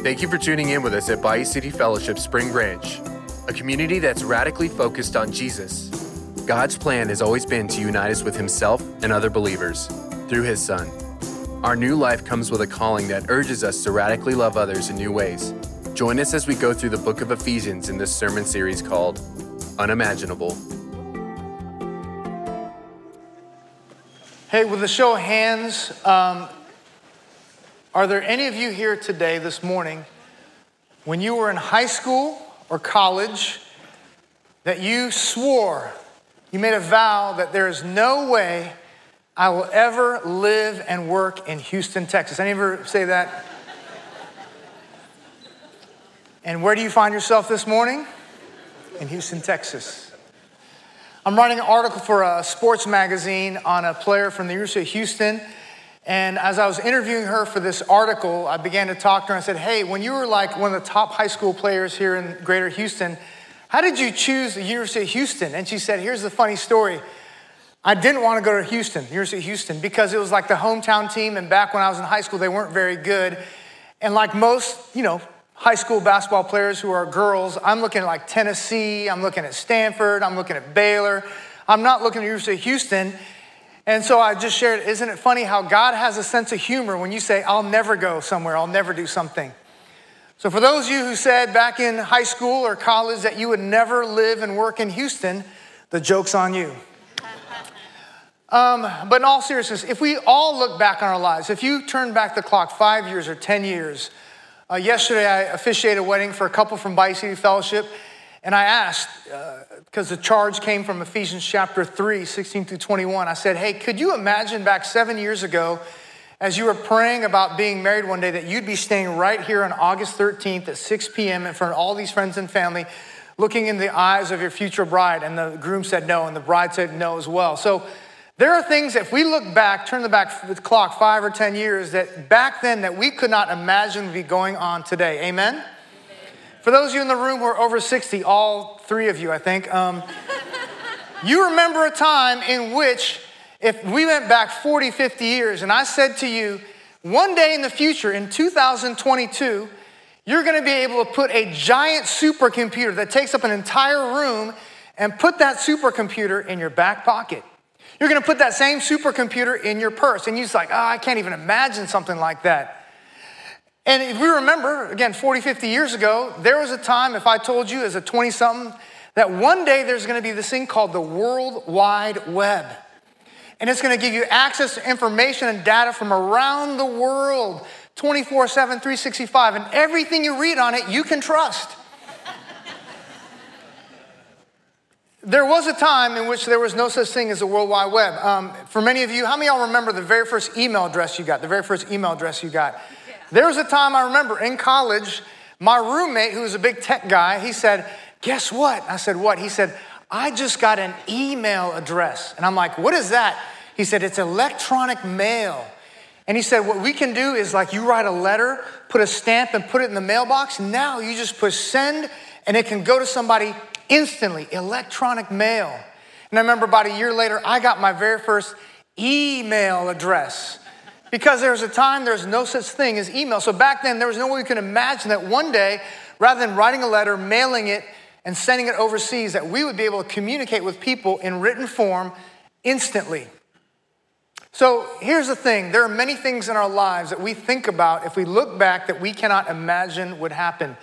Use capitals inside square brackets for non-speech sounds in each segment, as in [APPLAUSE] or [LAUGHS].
Thank you for tuning in with us at Bayou City Fellowship Spring Branch, a community that's radically focused on Jesus. God's plan has always been to unite us with Himself and other believers through His Son. Our new life comes with a calling that urges us to radically love others in new ways. Join us as we go through the book of Ephesians in this sermon series called Unimaginable. Hey, with a show of hands, um, are there any of you here today, this morning, when you were in high school or college, that you swore, you made a vow that there is no way I will ever live and work in Houston, Texas? Any of you say that? and where do you find yourself this morning? In Houston, Texas. I'm writing an article for a sports magazine on a player from the University of Houston and as I was interviewing her for this article, I began to talk to her and I said, Hey, when you were like one of the top high school players here in greater Houston, how did you choose the University of Houston? And she said, Here's the funny story. I didn't want to go to Houston, University of Houston, because it was like the hometown team. And back when I was in high school, they weren't very good. And like most, you know, high school basketball players who are girls, I'm looking at like Tennessee, I'm looking at Stanford, I'm looking at Baylor. I'm not looking at University of Houston. And so I just shared, isn't it funny how God has a sense of humor when you say, I'll never go somewhere, I'll never do something. So, for those of you who said back in high school or college that you would never live and work in Houston, the joke's on you. [LAUGHS] Um, but in all seriousness, if we all look back on our lives, if you turn back the clock five years or 10 years, uh, yesterday I officiated a wedding for a couple from Bayou City Fellowship, and I asked, because uh, the charge came from Ephesians chapter 3, 16 through 21. I said, Hey, could you imagine back seven years ago, as you were praying about being married one day, that you'd be staying right here on August 13th at 6 p.m. in front of all these friends and family, looking in the eyes of your future bride? And the groom said no, and the bride said no as well. So there are things, if we look back, turn the back the clock five or 10 years, that back then that we could not imagine would be going on today. Amen? For those of you in the room who are over 60, all three of you, I think, um, you remember a time in which, if we went back 40, 50 years, and I said to you, one day in the future, in 2022, you're gonna be able to put a giant supercomputer that takes up an entire room and put that supercomputer in your back pocket. You're gonna put that same supercomputer in your purse. And you're just like, oh, I can't even imagine something like that. And if we remember, again, 40, 50 years ago, there was a time, if I told you as a 20 something, that one day there's gonna be this thing called the World Wide Web. And it's gonna give you access to information and data from around the world 24 7, 365. And everything you read on it, you can trust. there was a time in which there was no such thing as the World Wide Web. Um, for many of you, how many of y'all remember the very first email address you got? The very first email address you got? There was a time I remember in college, my roommate, who was a big tech guy, he said, Guess what? I said, What? He said, I just got an email address. And I'm like, What is that? He said, It's electronic mail. And he said, What we can do is like you write a letter, put a stamp, and put it in the mailbox. Now you just push send, and it can go to somebody instantly. Electronic mail. And I remember about a year later, I got my very first email address. Because there was a time there's no such thing as email. So back then, there was no way we could imagine that one day, rather than writing a letter, mailing it, and sending it overseas, that we would be able to communicate with people in written form instantly. So here's the thing there are many things in our lives that we think about if we look back that we cannot imagine would happen.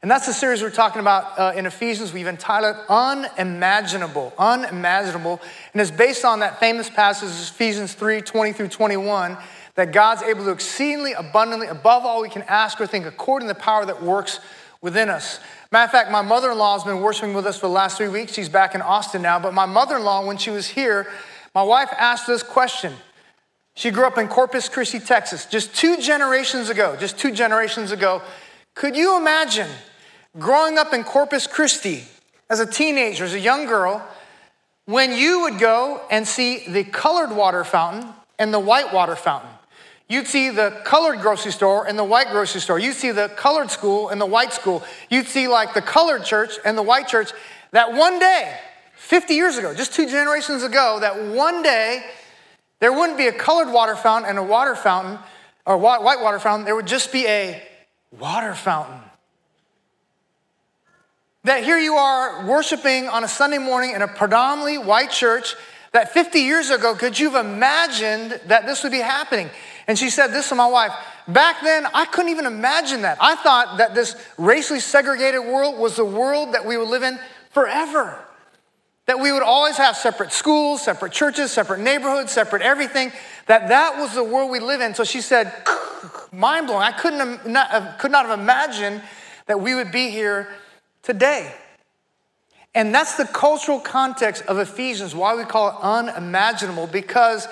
And that's the series we're talking about uh, in Ephesians. We've entitled Unimaginable. Unimaginable. And it's based on that famous passage, Ephesians 3 20 through 21 that God's able to exceedingly abundantly, above all we can ask or think, according to the power that works within us. Matter of fact, my mother in law has been worshiping with us for the last three weeks. She's back in Austin now. But my mother in law, when she was here, my wife asked this question. She grew up in Corpus Christi, Texas, just two generations ago, just two generations ago. Could you imagine growing up in Corpus Christi as a teenager, as a young girl, when you would go and see the colored water fountain and the white water fountain? You'd see the colored grocery store and the white grocery store. You'd see the colored school and the white school. You'd see like the colored church and the white church. That one day, 50 years ago, just two generations ago, that one day there wouldn't be a colored water fountain and a water fountain or white water fountain. There would just be a water fountain. That here you are worshiping on a Sunday morning in a predominantly white church that 50 years ago, could you have imagined that this would be happening? And she said this to my wife Back then, I couldn't even imagine that. I thought that this racially segregated world was the world that we would live in forever. That we would always have separate schools, separate churches, separate neighborhoods, separate everything. That that was the world we live in. So she said, [CLEARS THROAT] mind blowing. I couldn't not, uh, could not have imagined that we would be here today. And that's the cultural context of Ephesians, why we call it unimaginable, because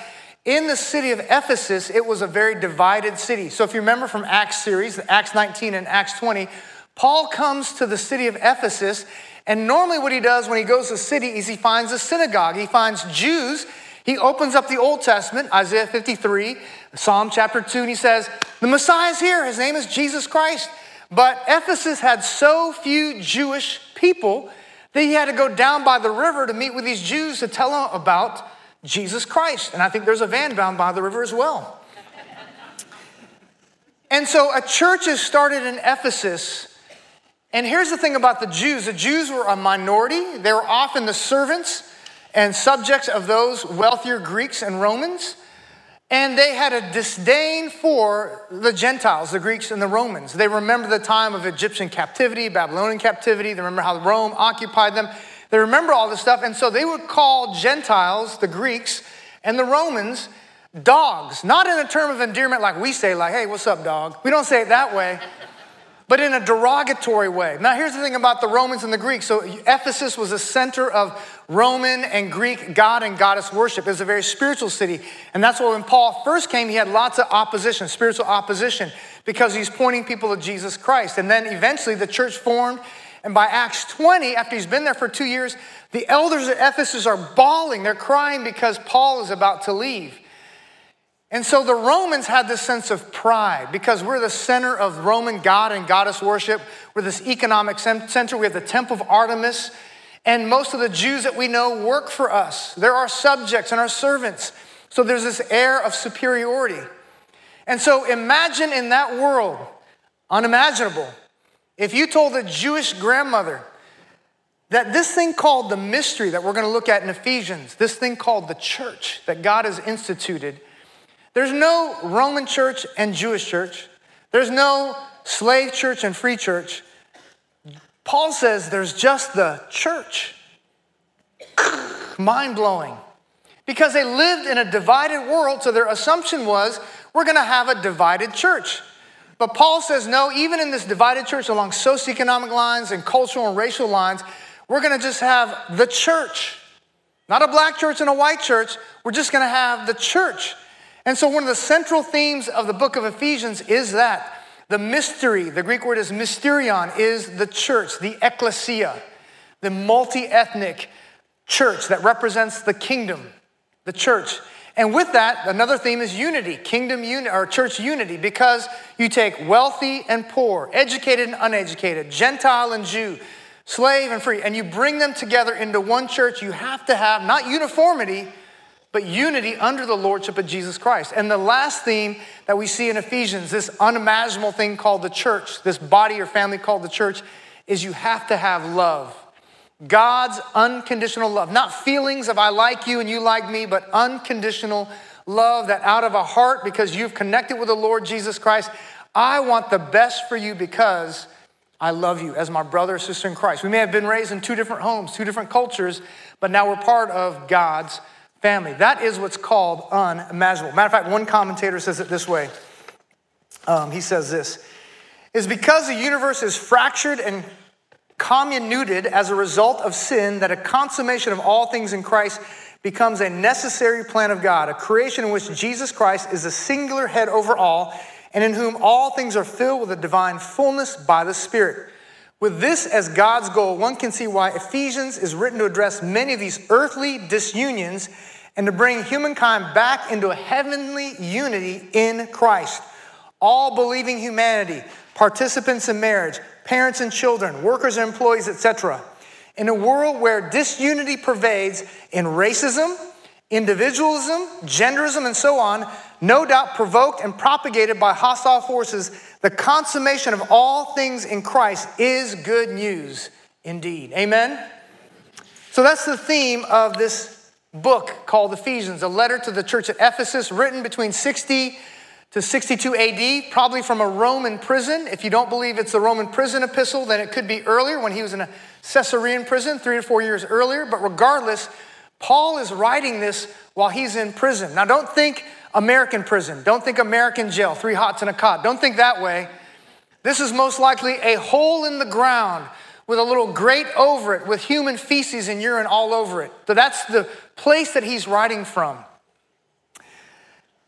in the city of Ephesus, it was a very divided city. So if you remember from Acts series, Acts 19 and Acts 20, Paul comes to the city of Ephesus, and normally what he does when he goes to the city is he finds a synagogue. He finds Jews. He opens up the Old Testament, Isaiah 53, Psalm chapter 2, and he says, The Messiah is here. His name is Jesus Christ. But Ephesus had so few Jewish people that he had to go down by the river to meet with these Jews to tell them about Jesus Christ. And I think there's a van bound by the river as well. and so a church is started in Ephesus. And here's the thing about the Jews the Jews were a minority, they were often the servants and subjects of those wealthier Greeks and Romans. And they had a disdain for the Gentiles, the Greeks and the Romans. They remember the time of Egyptian captivity, Babylonian captivity. They remember how Rome occupied them. They remember all this stuff, and so they would call Gentiles, the Greeks, and the Romans dogs, not in a term of endearment like we say, like, hey, what's up, dog? We don't say it that way, but in a derogatory way. Now, here's the thing about the Romans and the Greeks. So, Ephesus was a center of Roman and Greek god and goddess worship. It was a very spiritual city. And that's why when Paul first came, he had lots of opposition, spiritual opposition, because he's pointing people to Jesus Christ. And then eventually the church formed and by Acts 20, after he's been there for two years, the elders at Ephesus are bawling. They're crying because Paul is about to leave. And so the Romans had this sense of pride because we're the center of Roman god and goddess worship. We're this economic center. We have the Temple of Artemis. And most of the Jews that we know work for us. They're our subjects and our servants. So there's this air of superiority. And so imagine in that world, unimaginable, if you told a Jewish grandmother that this thing called the mystery that we're going to look at in Ephesians, this thing called the church that God has instituted, there's no Roman church and Jewish church, there's no slave church and free church. Paul says there's just the church. Mind blowing. Because they lived in a divided world, so their assumption was we're going to have a divided church. But Paul says, no, even in this divided church along socioeconomic lines and cultural and racial lines, we're going to just have the church. Not a black church and a white church. We're just going to have the church. And so, one of the central themes of the book of Ephesians is that the mystery, the Greek word is mysterion, is the church, the ecclesia, the multi ethnic church that represents the kingdom, the church. And with that, another theme is unity, kingdom unity, or church unity, because you take wealthy and poor, educated and uneducated, Gentile and Jew, slave and free, and you bring them together into one church. You have to have not uniformity, but unity under the lordship of Jesus Christ. And the last theme that we see in Ephesians, this unimaginable thing called the church, this body or family called the church, is you have to have love. God's unconditional love. Not feelings of I like you and you like me, but unconditional love that out of a heart because you've connected with the Lord Jesus Christ. I want the best for you because I love you as my brother or sister in Christ. We may have been raised in two different homes, two different cultures, but now we're part of God's family. That is what's called unimaginable. Matter of fact, one commentator says it this way. Um, he says this is because the universe is fractured and comminuted as a result of sin, that a consummation of all things in Christ becomes a necessary plan of God, a creation in which Jesus Christ is the singular head over all, and in whom all things are filled with a divine fullness by the Spirit. With this as God's goal, one can see why Ephesians is written to address many of these earthly disunions and to bring humankind back into a heavenly unity in Christ. All believing humanity, participants in marriage, parents and children, workers and employees, etc. In a world where disunity pervades in racism, Individualism, genderism, and so on, no doubt provoked and propagated by hostile forces, the consummation of all things in Christ is good news indeed. Amen? So that's the theme of this book called Ephesians, a letter to the church at Ephesus, written between 60 to 62 AD, probably from a Roman prison. If you don't believe it's a Roman prison epistle, then it could be earlier when he was in a Caesarean prison, three or four years earlier. But regardless, Paul is writing this while he's in prison. Now, don't think American prison. Don't think American jail, three hots and a cot. Don't think that way. This is most likely a hole in the ground with a little grate over it with human feces and urine all over it. So that's the place that he's writing from.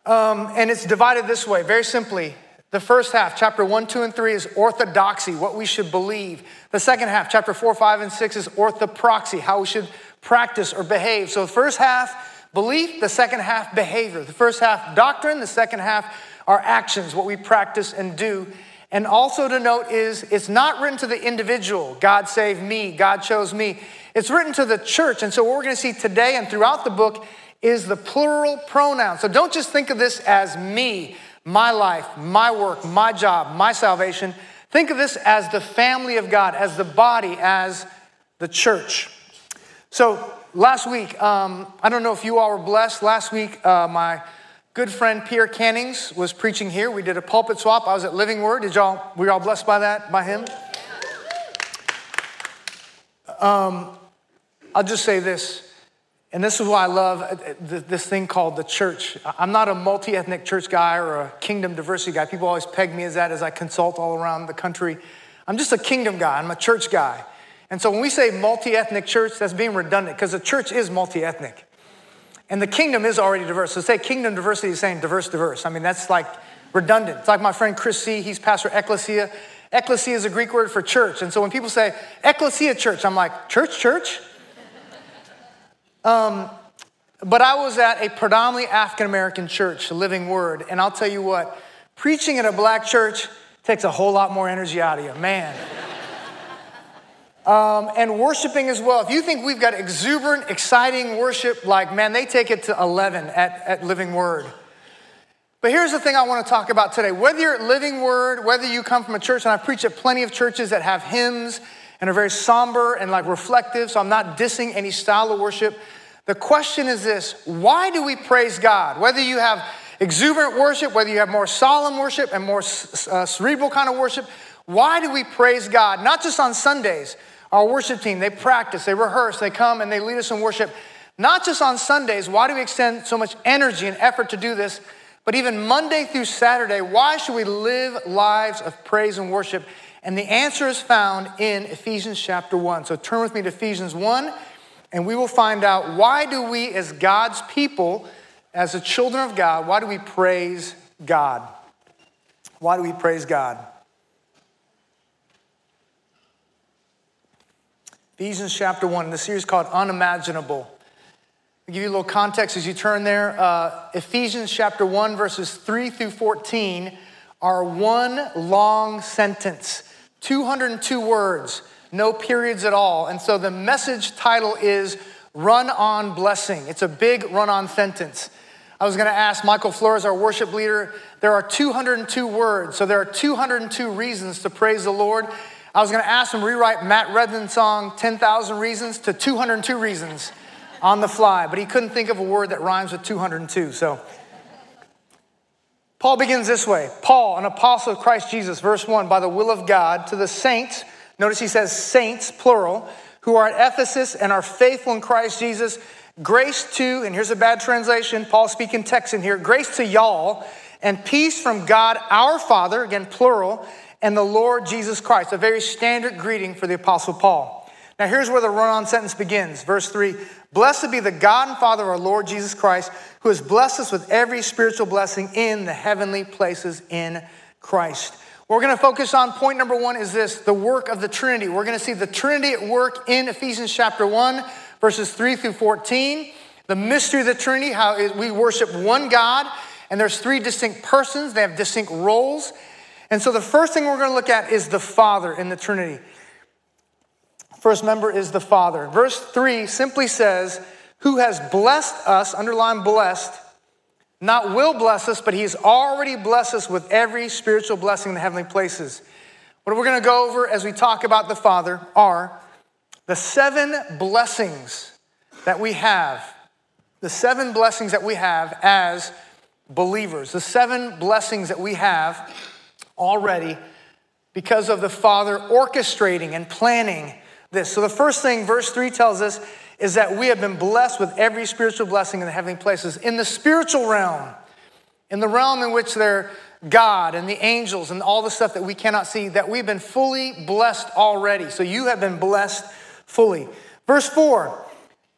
Um, and it's divided this way, very simply. The first half, chapter 1, 2, and 3, is orthodoxy, what we should believe. The second half, chapter 4, 5, and 6, is orthopraxy, how we should practice or behave. So the first half, belief, the second half, behavior. The first half, doctrine, the second half, our actions, what we practice and do. And also to note is it's not written to the individual, God saved me, God chose me. It's written to the church. And so what we're going to see today and throughout the book is the plural pronoun. So don't just think of this as me, my life, my work, my job, my salvation. Think of this as the family of God, as the body, as the church. So last week, um, I don't know if you all were blessed. Last week, uh, my good friend Pierre Cannings was preaching here. We did a pulpit swap. I was at Living Word. Did y'all? Were y'all blessed by that? By him? Um, I'll just say this. And this is why I love uh, this thing called the church. I'm not a multi ethnic church guy or a kingdom diversity guy. People always peg me as that as I consult all around the country. I'm just a kingdom guy, I'm a church guy. And so when we say multi ethnic church, that's being redundant because the church is multi ethnic. And the kingdom is already diverse. So say kingdom diversity is saying diverse, diverse. I mean, that's like redundant. It's like my friend Chris Seay, he's pastor ecclesia. Ecclesia is a Greek word for church. And so when people say ecclesia church, I'm like, church, church? Um, but I was at a predominantly African American church, Living Word, and I'll tell you what, preaching at a black church takes a whole lot more energy out of you, man. um, and worshiping as well. If you think we've got exuberant, exciting worship, like, man, they take it to 11 at, at Living Word. But here's the thing I want to talk about today. Whether you're at Living Word, whether you come from a church, and I preach at plenty of churches that have hymns and are very somber and like reflective, so I'm not dissing any style of worship. The question is this why do we praise God? Whether you have exuberant worship, whether you have more solemn worship and more uh, cerebral kind of worship, why do we praise God? Not just on Sundays. Our worship team, they practice, they rehearse, they come and they lead us in worship. Not just on Sundays. Why do we extend so much energy and effort to do this? But even Monday through Saturday, why should we live lives of praise and worship? And the answer is found in Ephesians chapter 1. So turn with me to Ephesians 1, and we will find out why do we, as God's people, as the children of God, why do we praise God? Why do we praise God? Ephesians chapter 1, in the series called Unimaginable. I'll give you a little context as you turn there. Uh, Ephesians chapter 1, verses 3 through 14 are one long sentence. 202 words, no periods at all. And so the message title is Run on Blessing. It's a big run on sentence. I was going to ask Michael Flores, our worship leader, there are 202 words, so there are 202 reasons to praise the Lord. I was going to ask him rewrite Matt Redman's song 10,000 Reasons to 202 Reasons on the fly, but he couldn't think of a word that rhymes with 202. So Paul begins this way Paul, an apostle of Christ Jesus, verse 1, by the will of God, to the saints, notice he says saints, plural, who are at Ephesus and are faithful in Christ Jesus. Grace to, and here's a bad translation, Paul speaking Texan here, grace to y'all and peace from God our Father, again, plural, and the Lord Jesus Christ. A very standard greeting for the Apostle Paul. Now, here's where the run on sentence begins. Verse 3 Blessed be the God and Father of our Lord Jesus Christ, who has blessed us with every spiritual blessing in the heavenly places in Christ. we're going to focus on point number one is this the work of the Trinity. We're going to see the Trinity at work in Ephesians chapter 1, verses 3 through 14. The mystery of the Trinity, how we worship one God, and there's three distinct persons, they have distinct roles. And so the first thing we're going to look at is the Father in the Trinity. First member is the Father. Verse 3 simply says, who has blessed us, underline blessed, not will bless us, but he's already blessed us with every spiritual blessing in the heavenly places. What we're going to go over as we talk about the Father are the seven blessings that we have. The seven blessings that we have as believers. The seven blessings that we have already because of the Father orchestrating and planning this. So, the first thing, verse 3 tells us, is that we have been blessed with every spiritual blessing in the heavenly places. In the spiritual realm, in the realm in which they're God and the angels and all the stuff that we cannot see, that we've been fully blessed already. So, you have been blessed fully. Verse 4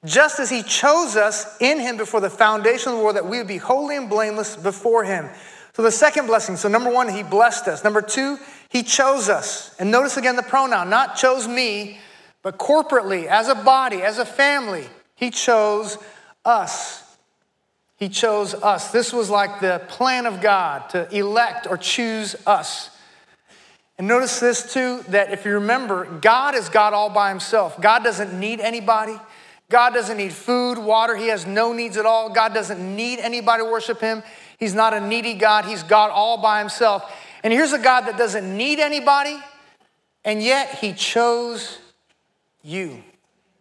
just as he chose us in him before the foundation of the world, that we would be holy and blameless before him. So, the second blessing so, number one, he blessed us. Number two, he chose us. And notice again the pronoun, not chose me, but corporately, as a body, as a family, he chose us. He chose us. This was like the plan of God to elect or choose us. And notice this too that if you remember, God is God all by himself. God doesn't need anybody. God doesn't need food, water. He has no needs at all. God doesn't need anybody to worship him. He's not a needy God. He's God all by himself. And here's a God that doesn't need anybody, and yet he chose you.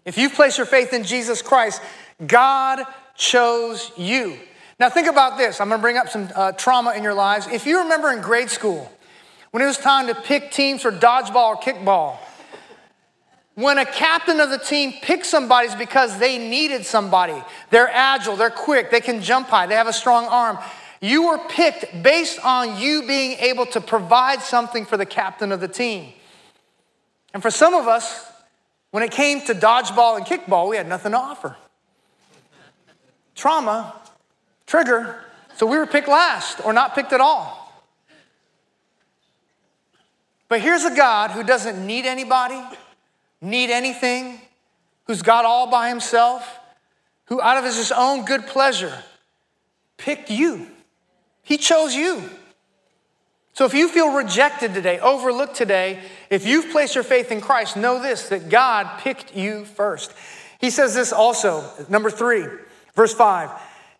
If you've placed your faith in Jesus Christ, God chose you. Now, think about this. I'm going to bring up some uh, trauma in your lives. If you remember in grade school, when it was time to pick teams for dodgeball or kickball, when a captain of the team picked somebody, it's because they needed somebody. They're agile, they're quick, they can jump high, they have a strong arm. You were picked based on you being able to provide something for the captain of the team. And for some of us, when it came to dodgeball and kickball, we had nothing to offer. Trauma, trigger, so we were picked last or not picked at all. But here's a God who doesn't need anybody, need anything, who's God all by himself, who out of his own good pleasure picked you. He chose you. So if you feel rejected today, overlooked today, if you've placed your faith in Christ, know this that God picked you first. He says this also, number three, verse five.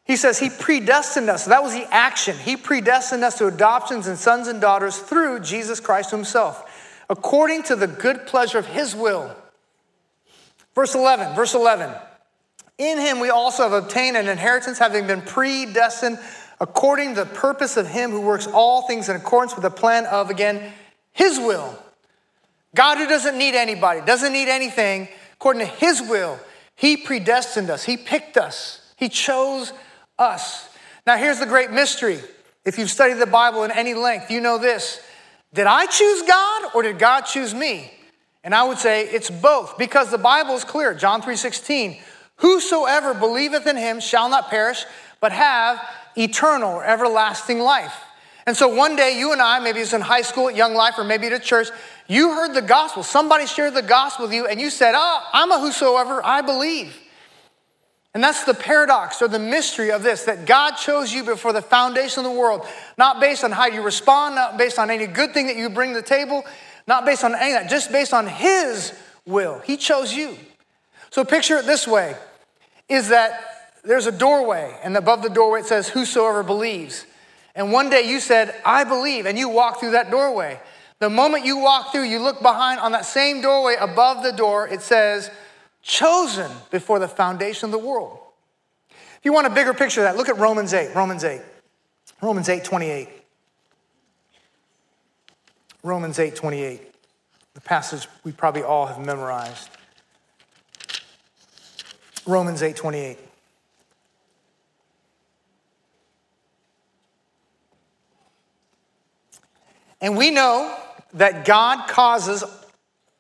He says he predestined us. So that was the action. He predestined us to adoptions and sons and daughters through Jesus Christ himself, according to the good pleasure of his will. Verse 11, verse 11. In him we also have obtained an inheritance, having been predestined according to the purpose of him who works all things in accordance with the plan of, again, his will. God who doesn't need anybody, doesn't need anything, according to his will, he predestined us, he picked us, he chose us. Now, here's the great mystery. If you've studied the Bible in any length, you know this. Did I choose God or did God choose me? And I would say it's both because the Bible is clear. John 3:16, whosoever believeth in him shall not perish, but have eternal or everlasting life. And so one day you and I, maybe it's in high school at Young Life or maybe at a church, you heard the gospel. Somebody shared the gospel with you and you said, Oh, I'm a whosoever I believe. And that's the paradox or the mystery of this that God chose you before the foundation of the world, not based on how you respond, not based on any good thing that you bring to the table, not based on any of that, just based on His will. He chose you. So picture it this way is that there's a doorway, and above the doorway it says, Whosoever believes. And one day you said, I believe, and you walk through that doorway. The moment you walk through, you look behind on that same doorway above the door, it says, chosen before the foundation of the world. If you want a bigger picture of that, look at Romans 8. Romans 8. Romans 8 28. Romans 8 28. The passage we probably all have memorized. Romans 8 28. And we know that God causes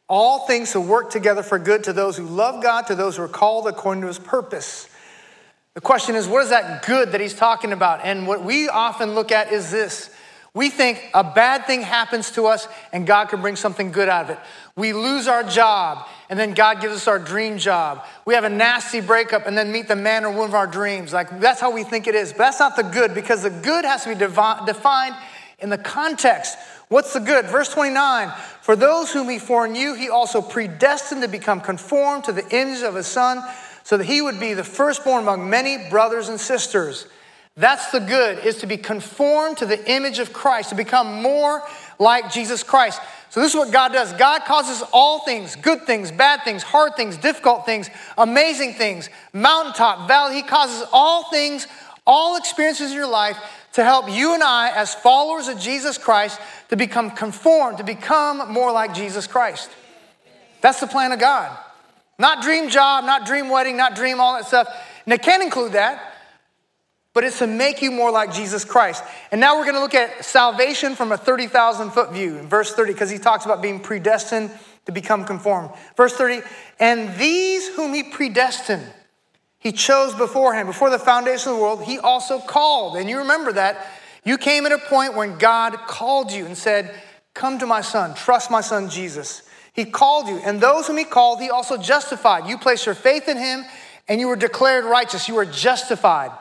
all things to work together for good to those who love God, to those who are called according to his purpose. The question is, what is that good that he's talking about? And what we often look at is this. We think a bad thing happens to us and God can bring something good out of it. We lose our job and then God gives us our dream job. We have a nasty breakup and then meet the man or woman of our dreams. Like that's how we think it is. But that's not the good because the good has to be defined in the context. What's the good? Verse 29 For those whom he foreknew, he also predestined to become conformed to the image of his son, so that he would be the firstborn among many brothers and sisters. That's the good, is to be conformed to the image of Christ, to become more like Jesus Christ. So, this is what God does God causes all things good things, bad things, hard things, difficult things, amazing things, mountaintop, valley. He causes all things, all experiences in your life to help you and I, as followers of Jesus Christ, to become conformed, to become more like Jesus Christ. That's the plan of God. Not dream job, not dream wedding, not dream all that stuff. And it can include that but it's to make you more like Jesus Christ. And now we're going to look at salvation from a 30,000 foot view in verse 30, because he talks about being predestined to become conformed. Verse 30, and these whom he predestined, he chose beforehand, before the foundation of the world, he also called. And you remember that. You came at a point when God called you and said, Come to my son, trust my son Jesus. He called you, and those whom he called, he also justified. You placed your faith in him, and you were declared righteous. You were justified.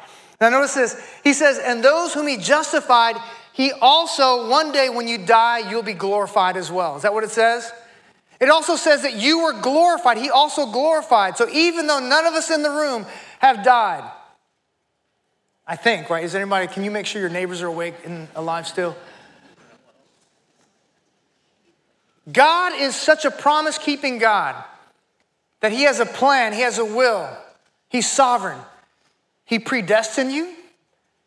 Now, notice this. He says, And those whom he justified, he also, one day when you die, you'll be glorified as well. Is that what it says? It also says that you were glorified. He also glorified. So even though none of us in the room have died, I think, right? Is anybody, can you make sure your neighbors are awake and alive still? God is such a promise keeping God that He has a plan, He has a will, He's sovereign. He predestined you,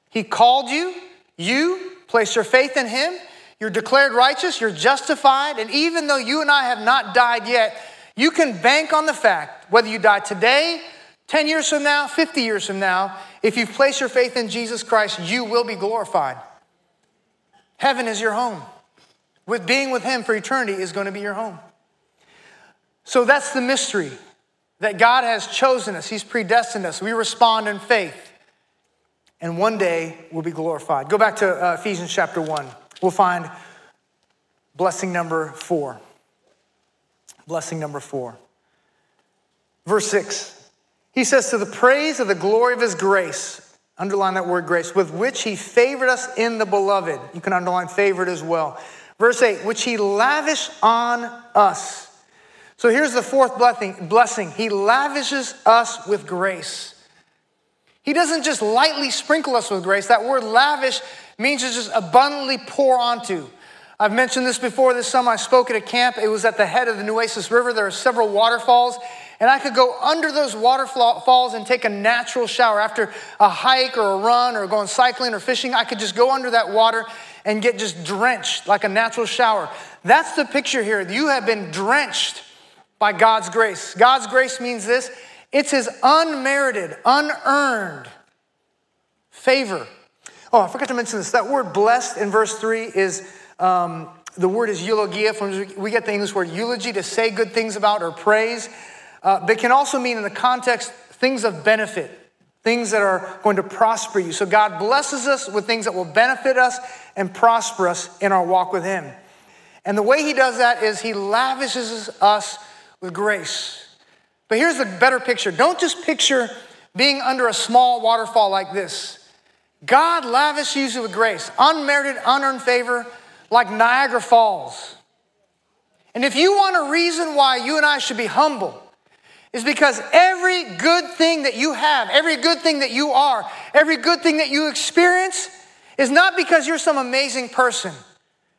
He called you, you place your faith in Him, you're declared righteous, you're justified, and even though you and I have not died yet, you can bank on the fact, whether you die today, 10 years from now, 50 years from now, if you've placed your faith in Jesus Christ, you will be glorified. Heaven is your home. With being with Him for eternity is going to be your home. So that's the mystery that God has chosen us, He's predestined us. We respond in faith, and one day we'll be glorified. Go back to uh, Ephesians chapter 1. We'll find blessing number four. Blessing number four. Verse 6. He says, To the praise of the glory of His grace, underline that word grace, with which He favored us in the beloved. You can underline favored as well. Verse 8, which He lavished on us so here's the fourth blessing, blessing. He lavishes us with grace. He doesn't just lightly sprinkle us with grace. That word lavish means to just abundantly pour onto. I've mentioned this before this summer. I spoke at a camp. It was at the head of the Nueces River. There are several waterfalls, and I could go under those waterfalls and take a natural shower. After a hike or a run or going cycling or fishing, I could just go under that water and get just drenched like a natural shower. That's the picture here. You have been drenched by God's grace. God's grace means this it's His unmerited, unearned favor. Oh, I forgot to mention this. That word blessed in verse 3 is um, the word is eulogia, from we get the English word eulogy to say good things about or praise. Uh, but it can also mean in the context things of benefit, things that are going to prosper you. So God blesses us with things that will benefit us and prosper us in our walk with Him. And the way He does that is He lavishes us with grace. But here's the better picture don't just picture being under a small waterfall like this. God lavishes you with grace, unmerited, unearned favor, like Niagara Falls. And if you want a reason why you and I should be humble, is because every good thing that you have, every good thing that you are, every good thing that you experience is not because you're some amazing person,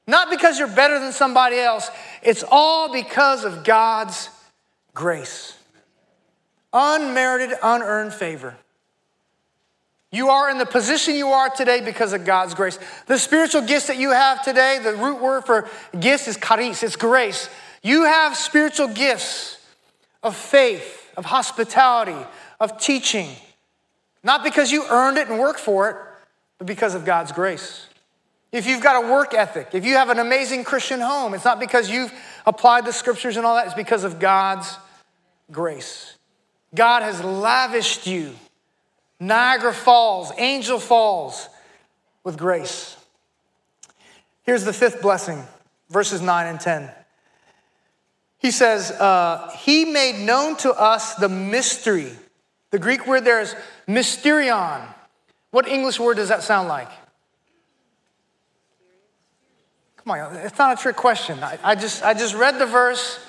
not because you're better than somebody else. It's all because of God's grace. Unmerited, unearned favor. You are in the position you are today because of God's grace. The spiritual gifts that you have today, the root word for gifts is charis, it's grace. You have spiritual gifts of faith, of hospitality, of teaching, not because you earned it and worked for it, but because of God's grace. If you've got a work ethic, if you have an amazing Christian home, it's not because you've applied the scriptures and all that, it's because of God's grace. God has lavished you, Niagara Falls, Angel Falls, with grace. Here's the fifth blessing, verses 9 and 10. He says, uh, He made known to us the mystery. The Greek word there is mysterion. What English word does that sound like? Come on, it's not a trick question. I, I, just, I just read the verse.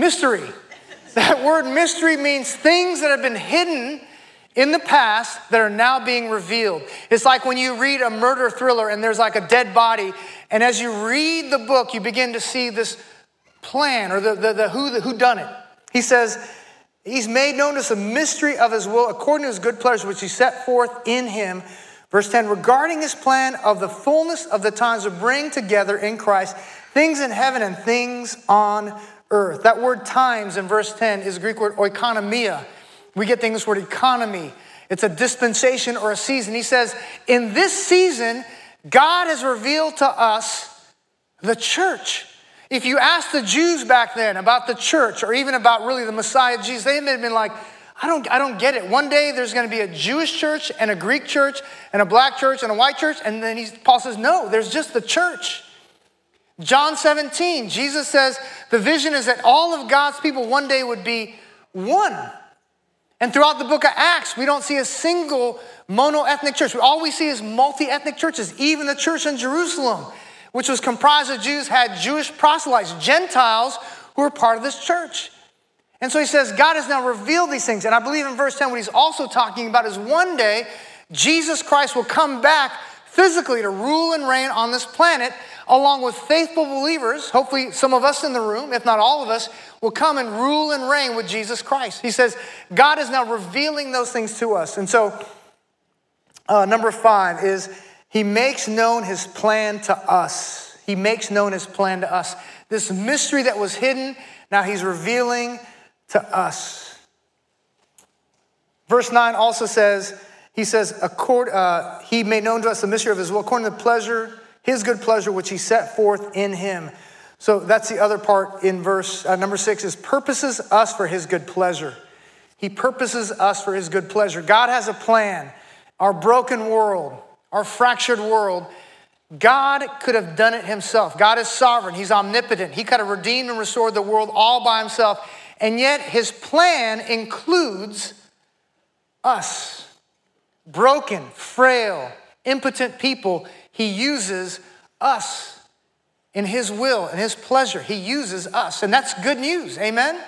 Mystery. That word mystery means things that have been hidden in the past that are now being revealed. It's like when you read a murder thriller and there's like a dead body, and as you read the book, you begin to see this plan or the, the, the who, the who done it. He says, He's made known to us the mystery of his will according to his good pleasure, which he set forth in him. Verse 10 regarding his plan of the fullness of the times to bring together in Christ things in heaven and things on earth. That word times in verse 10 is the Greek word oikonomia. We get things word economy. It's a dispensation or a season. He says, in this season, God has revealed to us the church. If you ask the Jews back then about the church or even about really the Messiah Jesus, they may have been like, I don't, I don't get it. One day there's going to be a Jewish church and a Greek church and a black church and a white church. And then he, Paul says, no, there's just the church. John 17, Jesus says the vision is that all of God's people one day would be one. And throughout the book of Acts, we don't see a single mono ethnic church. All we see is multi ethnic churches. Even the church in Jerusalem, which was comprised of Jews, had Jewish proselytes, Gentiles, who were part of this church. And so he says, God has now revealed these things. And I believe in verse 10, what he's also talking about is one day Jesus Christ will come back physically to rule and reign on this planet along with faithful believers, hopefully some of us in the room, if not all of us, will come and rule and reign with Jesus Christ. He says, God is now revealing those things to us. And so, uh, number five is He makes known His plan to us. He makes known His plan to us. This mystery that was hidden, now He's revealing to us. Verse 9 also says, He says, Accord, uh, He made known to us the mystery of His will according to the pleasure his good pleasure which he set forth in him. So that's the other part in verse uh, number six is purposes us for his good pleasure. He purposes us for his good pleasure. God has a plan. Our broken world, our fractured world, God could have done it himself. God is sovereign, he's omnipotent. He could have redeemed and restored the world all by himself. And yet his plan includes us, broken, frail, impotent people he uses us in His will and His pleasure. He uses us. And that's good news. Amen?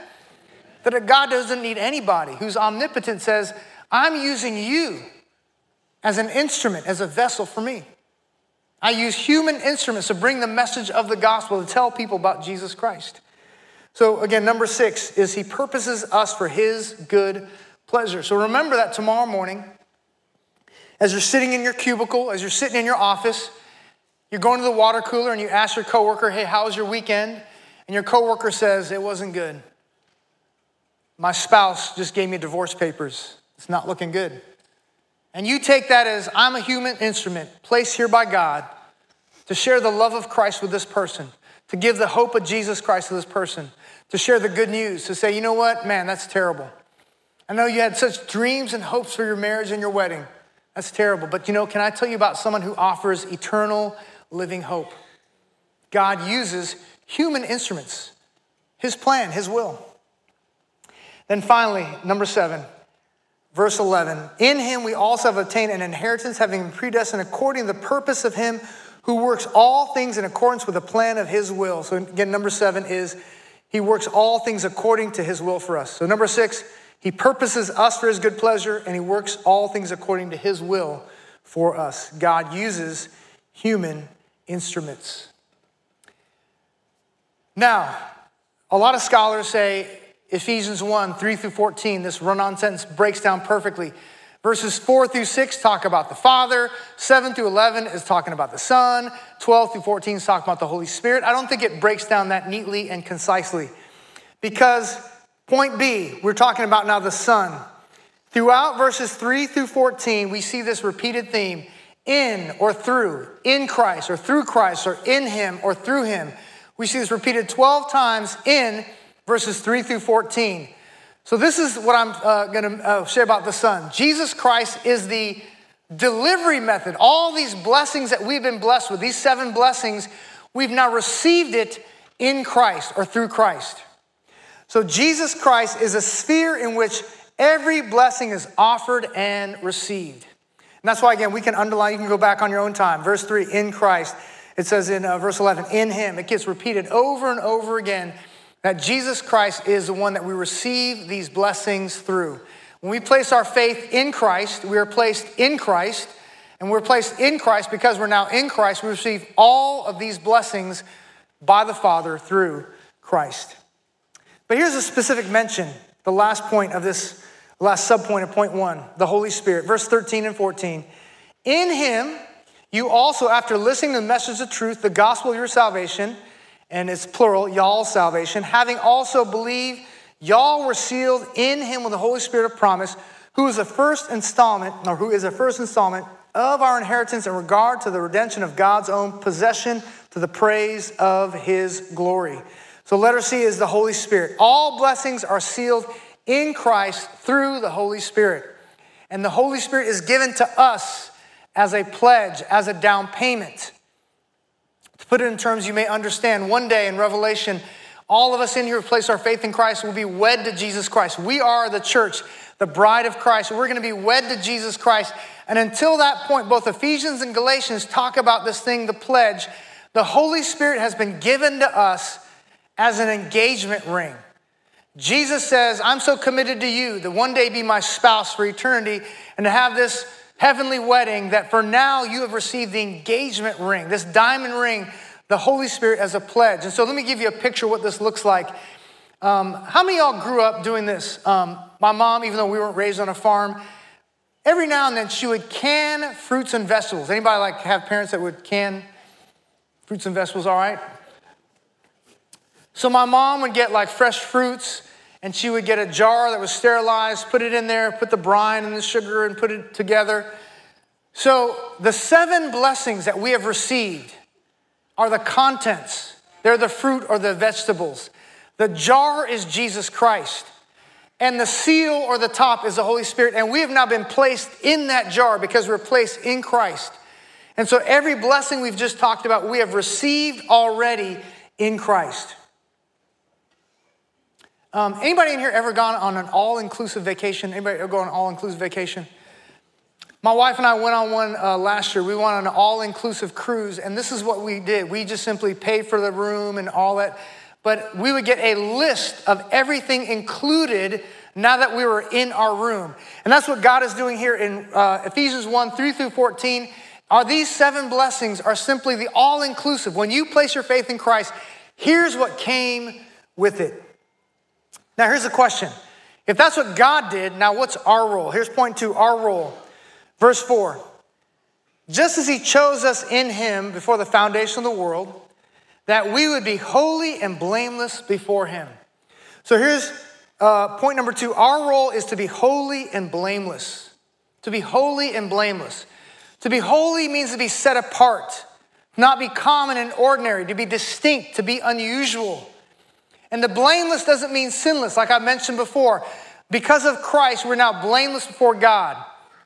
That God doesn't need anybody who's omnipotent says, I'm using you as an instrument, as a vessel for me. I use human instruments to bring the message of the gospel to tell people about Jesus Christ. So, again, number six is He purposes us for His good pleasure. So, remember that tomorrow morning as you're sitting in your cubicle, as you're sitting in your office, you're going to the water cooler and you ask your coworker, hey, how was your weekend? And your coworker says, it wasn't good. My spouse just gave me divorce papers. It's not looking good. And you take that as I'm a human instrument placed here by God to share the love of Christ with this person, to give the hope of Jesus Christ to this person, to share the good news, to say, you know what, man, that's terrible. I know you had such dreams and hopes for your marriage and your wedding. That's terrible. But you know, can I tell you about someone who offers eternal living hope? God uses human instruments, His plan, His will. Then finally, number seven, verse 11 In Him we also have obtained an inheritance, having been predestined according to the purpose of Him who works all things in accordance with the plan of His will. So, again, number seven is He works all things according to His will for us. So, number six, he purposes us for his good pleasure, and he works all things according to his will for us. God uses human instruments. Now, a lot of scholars say Ephesians 1 3 through 14, this run on sentence breaks down perfectly. Verses 4 through 6 talk about the Father, 7 through 11 is talking about the Son, 12 through 14 is talking about the Holy Spirit. I don't think it breaks down that neatly and concisely because Point B, we're talking about now the Son. Throughout verses 3 through 14, we see this repeated theme in or through, in Christ or through Christ or in Him or through Him. We see this repeated 12 times in verses 3 through 14. So, this is what I'm uh, going to uh, share about the Son. Jesus Christ is the delivery method. All these blessings that we've been blessed with, these seven blessings, we've now received it in Christ or through Christ. So Jesus Christ is a sphere in which every blessing is offered and received. And that's why, again, we can underline, you can go back on your own time. Verse 3, in Christ. It says in uh, verse 11, in Him. It gets repeated over and over again that Jesus Christ is the one that we receive these blessings through. When we place our faith in Christ, we are placed in Christ, and we're placed in Christ because we're now in Christ. We receive all of these blessings by the Father through Christ. But here's a specific mention, the last point of this, last subpoint of point one the Holy Spirit, verse 13 and 14. In him, you also, after listening to the message of truth, the gospel of your salvation, and it's plural, y'all salvation, having also believed, y'all were sealed in him with the Holy Spirit of promise, who is the first installment, or who is the first installment of our inheritance in regard to the redemption of God's own possession to the praise of his glory. So, letter C is the Holy Spirit. All blessings are sealed in Christ through the Holy Spirit. And the Holy Spirit is given to us as a pledge, as a down payment. To put it in terms you may understand, one day in Revelation, all of us in here who place our faith in Christ will be wed to Jesus Christ. We are the church, the bride of Christ. We're going to be wed to Jesus Christ. And until that point, both Ephesians and Galatians talk about this thing, the pledge. The Holy Spirit has been given to us as an engagement ring. Jesus says, I'm so committed to you that one day be my spouse for eternity and to have this heavenly wedding that for now you have received the engagement ring, this diamond ring, the Holy Spirit as a pledge. And so let me give you a picture of what this looks like. Um, how many y'all grew up doing this? Um, my mom, even though we weren't raised on a farm, every now and then she would can fruits and vegetables. Anybody like have parents that would can fruits and vegetables? All right. So my mom would get like fresh fruits and she would get a jar that was sterilized, put it in there, put the brine and the sugar, and put it together. So, the seven blessings that we have received are the contents, they're the fruit or the vegetables. The jar is Jesus Christ, and the seal or the top is the Holy Spirit, and we have now been placed in that jar because we're placed in Christ. And so, every blessing we've just talked about, we have received already in Christ. Um, anybody in here ever gone on an all-inclusive vacation? Anybody ever go on an all-inclusive vacation? My wife and I went on one uh, last year. We went on an all-inclusive cruise, and this is what we did. We just simply paid for the room and all that, but we would get a list of everything included now that we were in our room. And that's what God is doing here in uh, Ephesians 1, 3 through 14. Are these seven blessings are simply the all-inclusive. When you place your faith in Christ, here's what came with it. Now, here's the question. If that's what God did, now what's our role? Here's point two our role. Verse four. Just as he chose us in him before the foundation of the world, that we would be holy and blameless before him. So here's uh, point number two our role is to be holy and blameless. To be holy and blameless. To be holy means to be set apart, not be common and ordinary, to be distinct, to be unusual. And the blameless doesn't mean sinless, like I mentioned before. Because of Christ, we're now blameless before God.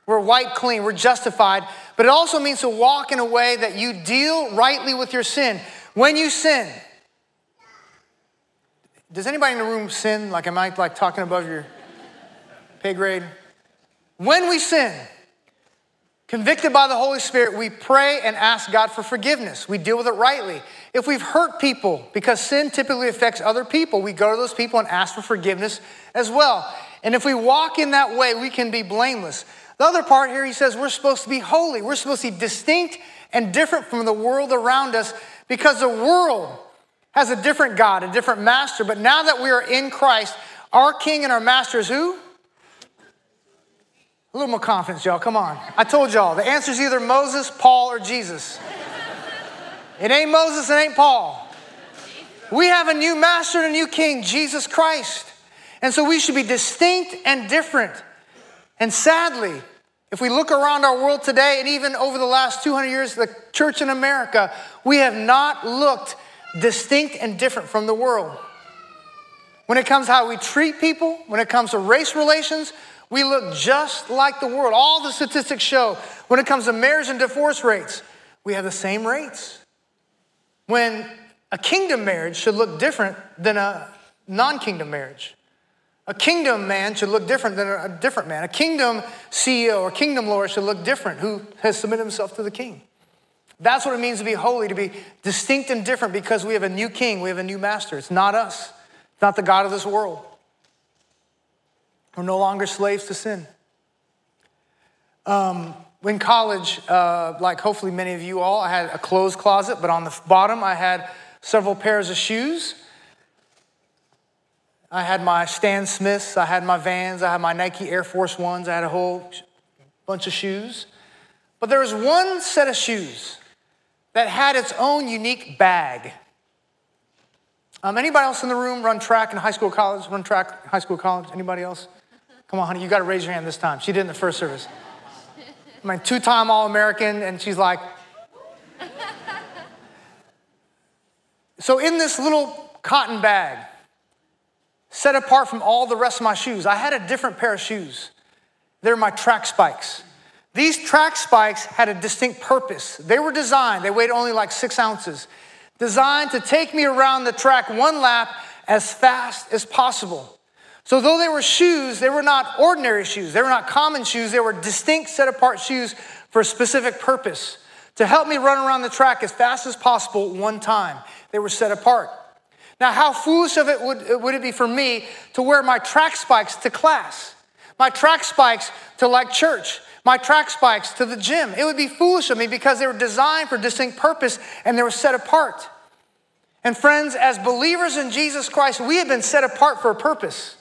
We're white clean, we're justified. But it also means to walk in a way that you deal rightly with your sin. When you sin, does anybody in the room sin? Like, am I like talking above your pay grade? When we sin, Convicted by the Holy Spirit, we pray and ask God for forgiveness. We deal with it rightly. If we've hurt people, because sin typically affects other people, we go to those people and ask for forgiveness as well. And if we walk in that way, we can be blameless. The other part here, he says we're supposed to be holy. We're supposed to be distinct and different from the world around us because the world has a different God, a different master. But now that we are in Christ, our King and our master is who? A little more confidence, y'all. Come on. I told y'all the answer is either Moses, Paul, or Jesus. It ain't Moses, it ain't Paul. We have a new master and a new king, Jesus Christ. And so we should be distinct and different. And sadly, if we look around our world today and even over the last 200 years, the church in America, we have not looked distinct and different from the world. When it comes to how we treat people, when it comes to race relations, we look just like the world. All the statistics show when it comes to marriage and divorce rates, we have the same rates. When a kingdom marriage should look different than a non kingdom marriage. A kingdom man should look different than a different man. A kingdom CEO or kingdom lord should look different who has submitted himself to the king. That's what it means to be holy, to be distinct and different because we have a new king, we have a new master. It's not us, It's not the God of this world. We're no longer slaves to sin. Um, in college, uh, like hopefully many of you all, I had a clothes closet, but on the bottom I had several pairs of shoes. I had my Stan Smiths, I had my Vans, I had my Nike Air Force Ones, I had a whole bunch of shoes. But there was one set of shoes that had its own unique bag. Um, anybody else in the room run track in high school, college? Run track, high school, college? Anybody else? Come on, honey, you got to raise your hand this time. She did in the first service. I mean, two-time All-American, and she's like. so in this little cotton bag, set apart from all the rest of my shoes, I had a different pair of shoes. They're my track spikes. These track spikes had a distinct purpose. They were designed, they weighed only like six ounces designed to take me around the track one lap as fast as possible. So, though they were shoes, they were not ordinary shoes. They were not common shoes. They were distinct, set apart shoes for a specific purpose to help me run around the track as fast as possible one time. They were set apart. Now, how foolish of it would, would it be for me to wear my track spikes to class, my track spikes to like church, my track spikes to the gym. It would be foolish of me because they were designed for distinct purpose and they were set apart. And friends, as believers in Jesus Christ, we have been set apart for a purpose.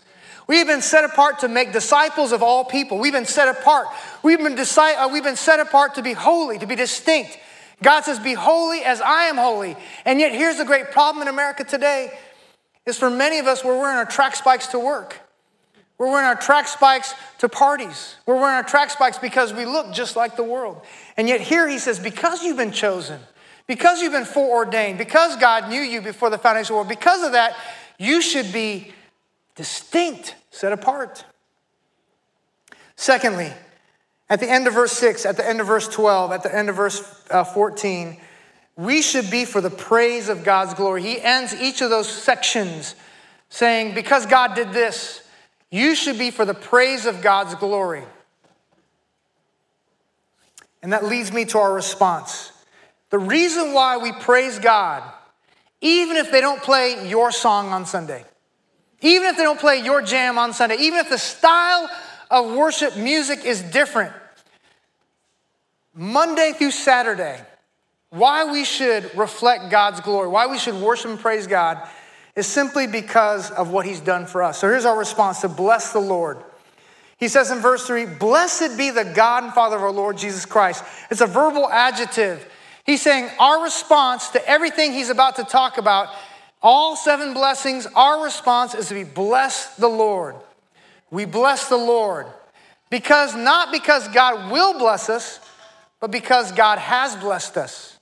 We have been set apart to make disciples of all people. We've been set apart. We've been, deci- uh, we've been set apart to be holy, to be distinct. God says, Be holy as I am holy. And yet, here's the great problem in America today is for many of us, we're wearing our track spikes to work. We're wearing our track spikes to parties. We're wearing our track spikes because we look just like the world. And yet, here he says, because you've been chosen, because you've been foreordained, because God knew you before the foundation of the world, because of that, you should be distinct, set apart. Secondly, at the end of verse 6, at the end of verse 12, at the end of verse uh, 14, we should be for the praise of God's glory. He ends each of those sections saying, Because God did this, you should be for the praise of God's glory. And that leads me to our response. The reason why we praise God, even if they don't play your song on Sunday, even if they don't play your jam on Sunday, even if the style of worship music is different, Monday through Saturday, why we should reflect God's glory, why we should worship and praise God is simply because of what he's done for us. So here's our response to bless the Lord. He says in verse 3 Blessed be the God and Father of our Lord Jesus Christ. It's a verbal adjective. He's saying our response to everything he's about to talk about, all seven blessings, our response is to be bless the Lord. We bless the Lord. Because not because God will bless us, but because God has blessed us.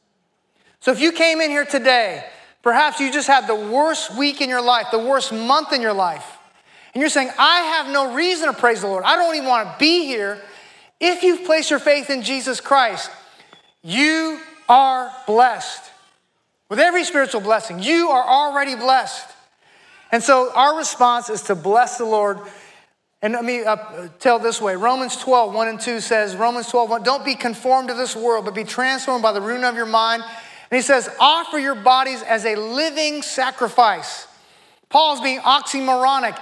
So if you came in here today Perhaps you just had the worst week in your life, the worst month in your life. And you're saying, I have no reason to praise the Lord. I don't even want to be here. If you've placed your faith in Jesus Christ, you are blessed. With every spiritual blessing, you are already blessed. And so our response is to bless the Lord. And let me uh, tell this way Romans 12, 1 and 2 says, Romans 12, 1, don't be conformed to this world, but be transformed by the renewing of your mind and he says, offer your bodies as a living sacrifice. Paul's being oxymoronic.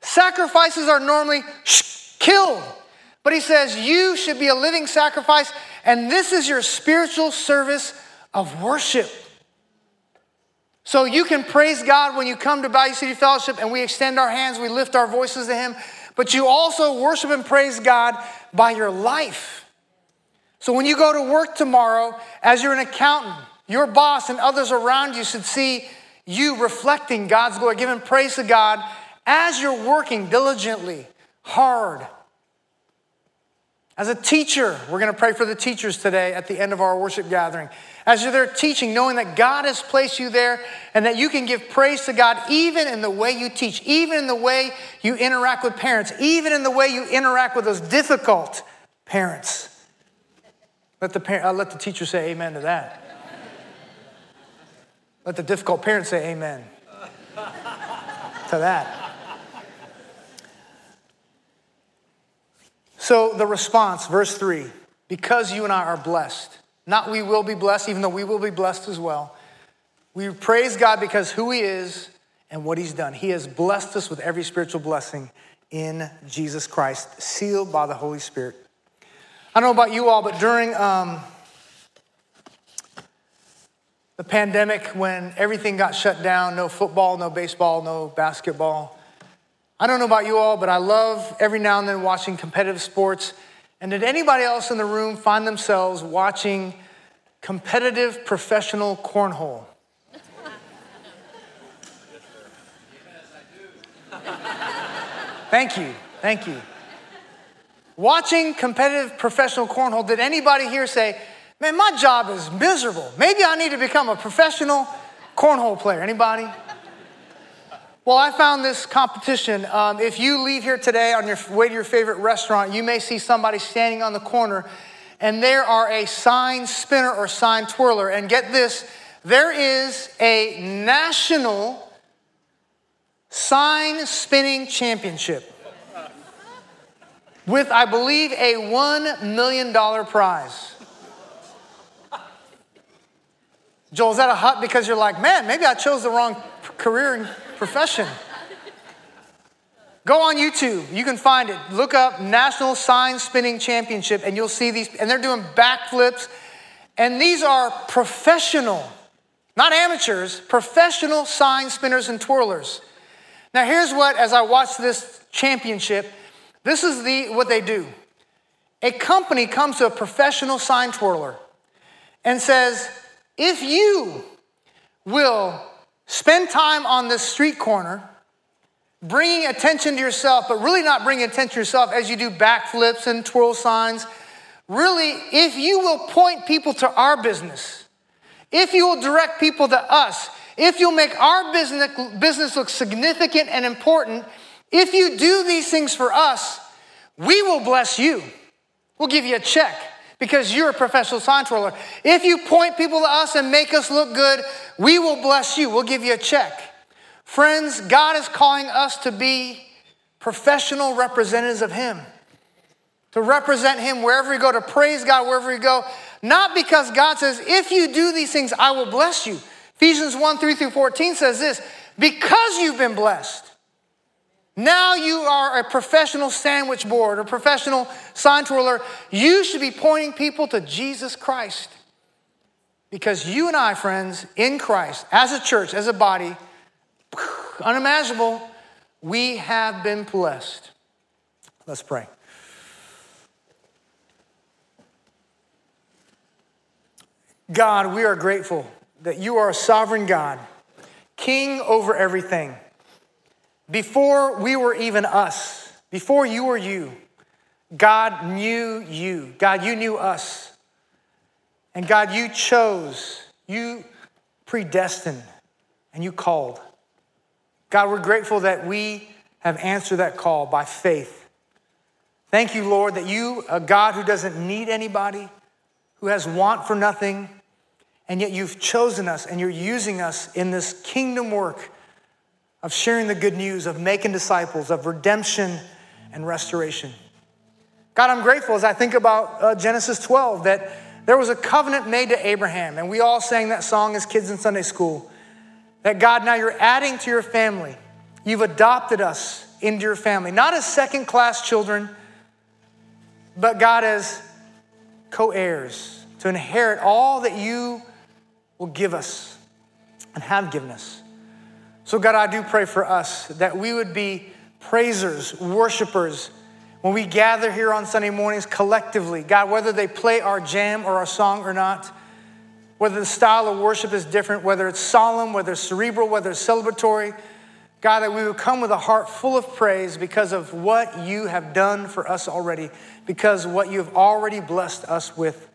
Sacrifices are normally killed. But he says, you should be a living sacrifice, and this is your spiritual service of worship. So you can praise God when you come to Bayou City Fellowship and we extend our hands, we lift our voices to Him, but you also worship and praise God by your life. So when you go to work tomorrow, as you're an accountant, your boss and others around you should see you reflecting God's glory, giving praise to God as you're working diligently, hard. As a teacher, we're going to pray for the teachers today at the end of our worship gathering. As you're there teaching, knowing that God has placed you there and that you can give praise to God even in the way you teach, even in the way you interact with parents, even in the way you interact with those difficult parents. Let the, parent, uh, let the teacher say amen to that. Let the difficult parents say amen to that. So, the response, verse 3 because you and I are blessed, not we will be blessed, even though we will be blessed as well. We praise God because who He is and what he's done. He has blessed us with every spiritual blessing in Jesus Christ, sealed by the Holy Spirit. I don't know about you all, but during um, the pandemic, when everything got shut down no football, no baseball, no basketball. I don't know about you all, but I love every now and then watching competitive sports. And did anybody else in the room find themselves watching competitive professional cornhole? Yes, I do. Thank you. Thank you. Watching competitive professional cornhole, did anybody here say, man, my job is miserable. Maybe I need to become a professional cornhole player? Anybody? Well, I found this competition. Um, if you leave here today on your way to your favorite restaurant, you may see somebody standing on the corner, and there are a sign spinner or sign twirler. And get this, there is a national sign spinning championship with, I believe, a $1 million prize. Joel, is that a hut because you're like, man, maybe I chose the wrong career profession? Go on YouTube. You can find it. Look up National Sign Spinning Championship, and you'll see these. And they're doing backflips. And these are professional, not amateurs, professional sign spinners and twirlers. Now, here's what, as I watch this championship, this is the, what they do. A company comes to a professional sign twirler and says, if you will spend time on this street corner, bringing attention to yourself, but really not bringing attention to yourself as you do backflips and twirl signs, really, if you will point people to our business, if you will direct people to us, if you'll make our business, business look significant and important, if you do these things for us, we will bless you. We'll give you a check because you're a professional sign twirler. If you point people to us and make us look good, we will bless you. We'll give you a check. Friends, God is calling us to be professional representatives of Him, to represent Him wherever we go, to praise God wherever we go. Not because God says, if you do these things, I will bless you. Ephesians 1 3 through 14 says this because you've been blessed. Now you are a professional sandwich board, a professional sign twirler. You should be pointing people to Jesus Christ. Because you and I, friends, in Christ, as a church, as a body, [SIGHS] unimaginable, we have been blessed. Let's pray. God, we are grateful that you are a sovereign God, king over everything. Before we were even us, before you were you, God knew you. God, you knew us. And God, you chose, you predestined, and you called. God, we're grateful that we have answered that call by faith. Thank you, Lord, that you, a God who doesn't need anybody, who has want for nothing, and yet you've chosen us and you're using us in this kingdom work of sharing the good news, of making disciples, of redemption and restoration. God, I'm grateful as I think about uh, Genesis 12 that there was a covenant made to Abraham, and we all sang that song as kids in Sunday school. That God, now you're adding to your family. You've adopted us into your family, not as second class children, but God, as co heirs to inherit all that you will give us and have given us. So, God, I do pray for us that we would be praisers, worshipers, when we gather here on Sunday mornings collectively. God, whether they play our jam or our song or not, whether the style of worship is different, whether it's solemn, whether it's cerebral, whether it's celebratory, God, that we would come with a heart full of praise because of what you have done for us already, because what you have already blessed us with.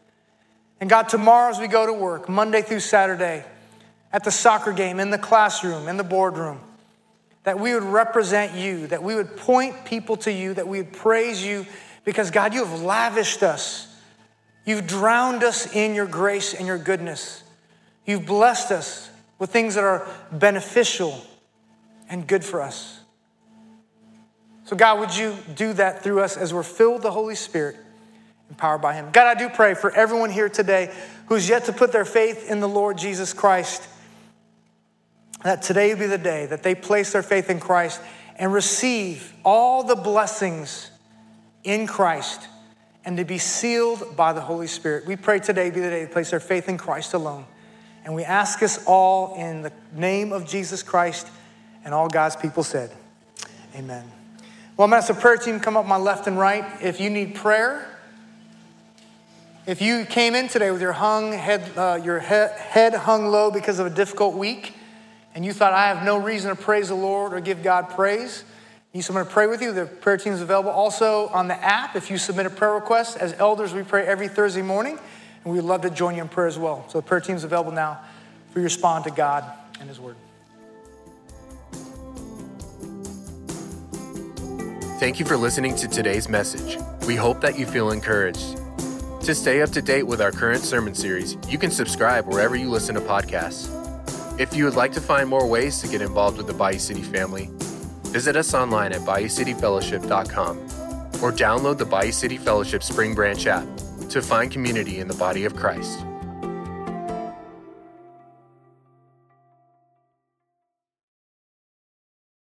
And God, tomorrow as we go to work, Monday through Saturday, at the soccer game, in the classroom, in the boardroom, that we would represent you, that we would point people to you, that we would praise you, because God, you have lavished us. You've drowned us in your grace and your goodness. You've blessed us with things that are beneficial and good for us. So, God, would you do that through us as we're filled with the Holy Spirit? empowered by Him. God, I do pray for everyone here today who's yet to put their faith in the Lord Jesus Christ. That today be the day that they place their faith in Christ and receive all the blessings in Christ and to be sealed by the Holy Spirit. We pray today be the day to place their faith in Christ alone. And we ask us all in the name of Jesus Christ and all God's people said, Amen. Well, I'm going to ask the prayer team come up my left and right. If you need prayer, if you came in today with your hung head, uh, your he- head hung low because of a difficult week, and you thought, I have no reason to praise the Lord or give God praise, need someone to pray with you, the prayer team is available. Also on the app, if you submit a prayer request, as elders, we pray every Thursday morning, and we'd love to join you in prayer as well. So the prayer team is available now for you respond to God and His Word. Thank you for listening to today's message. We hope that you feel encouraged. To stay up to date with our current sermon series, you can subscribe wherever you listen to podcasts. If you would like to find more ways to get involved with the Bayou City family, visit us online at bayoucityfellowship.com or download the Bayou City Fellowship Spring Branch app to find community in the body of Christ.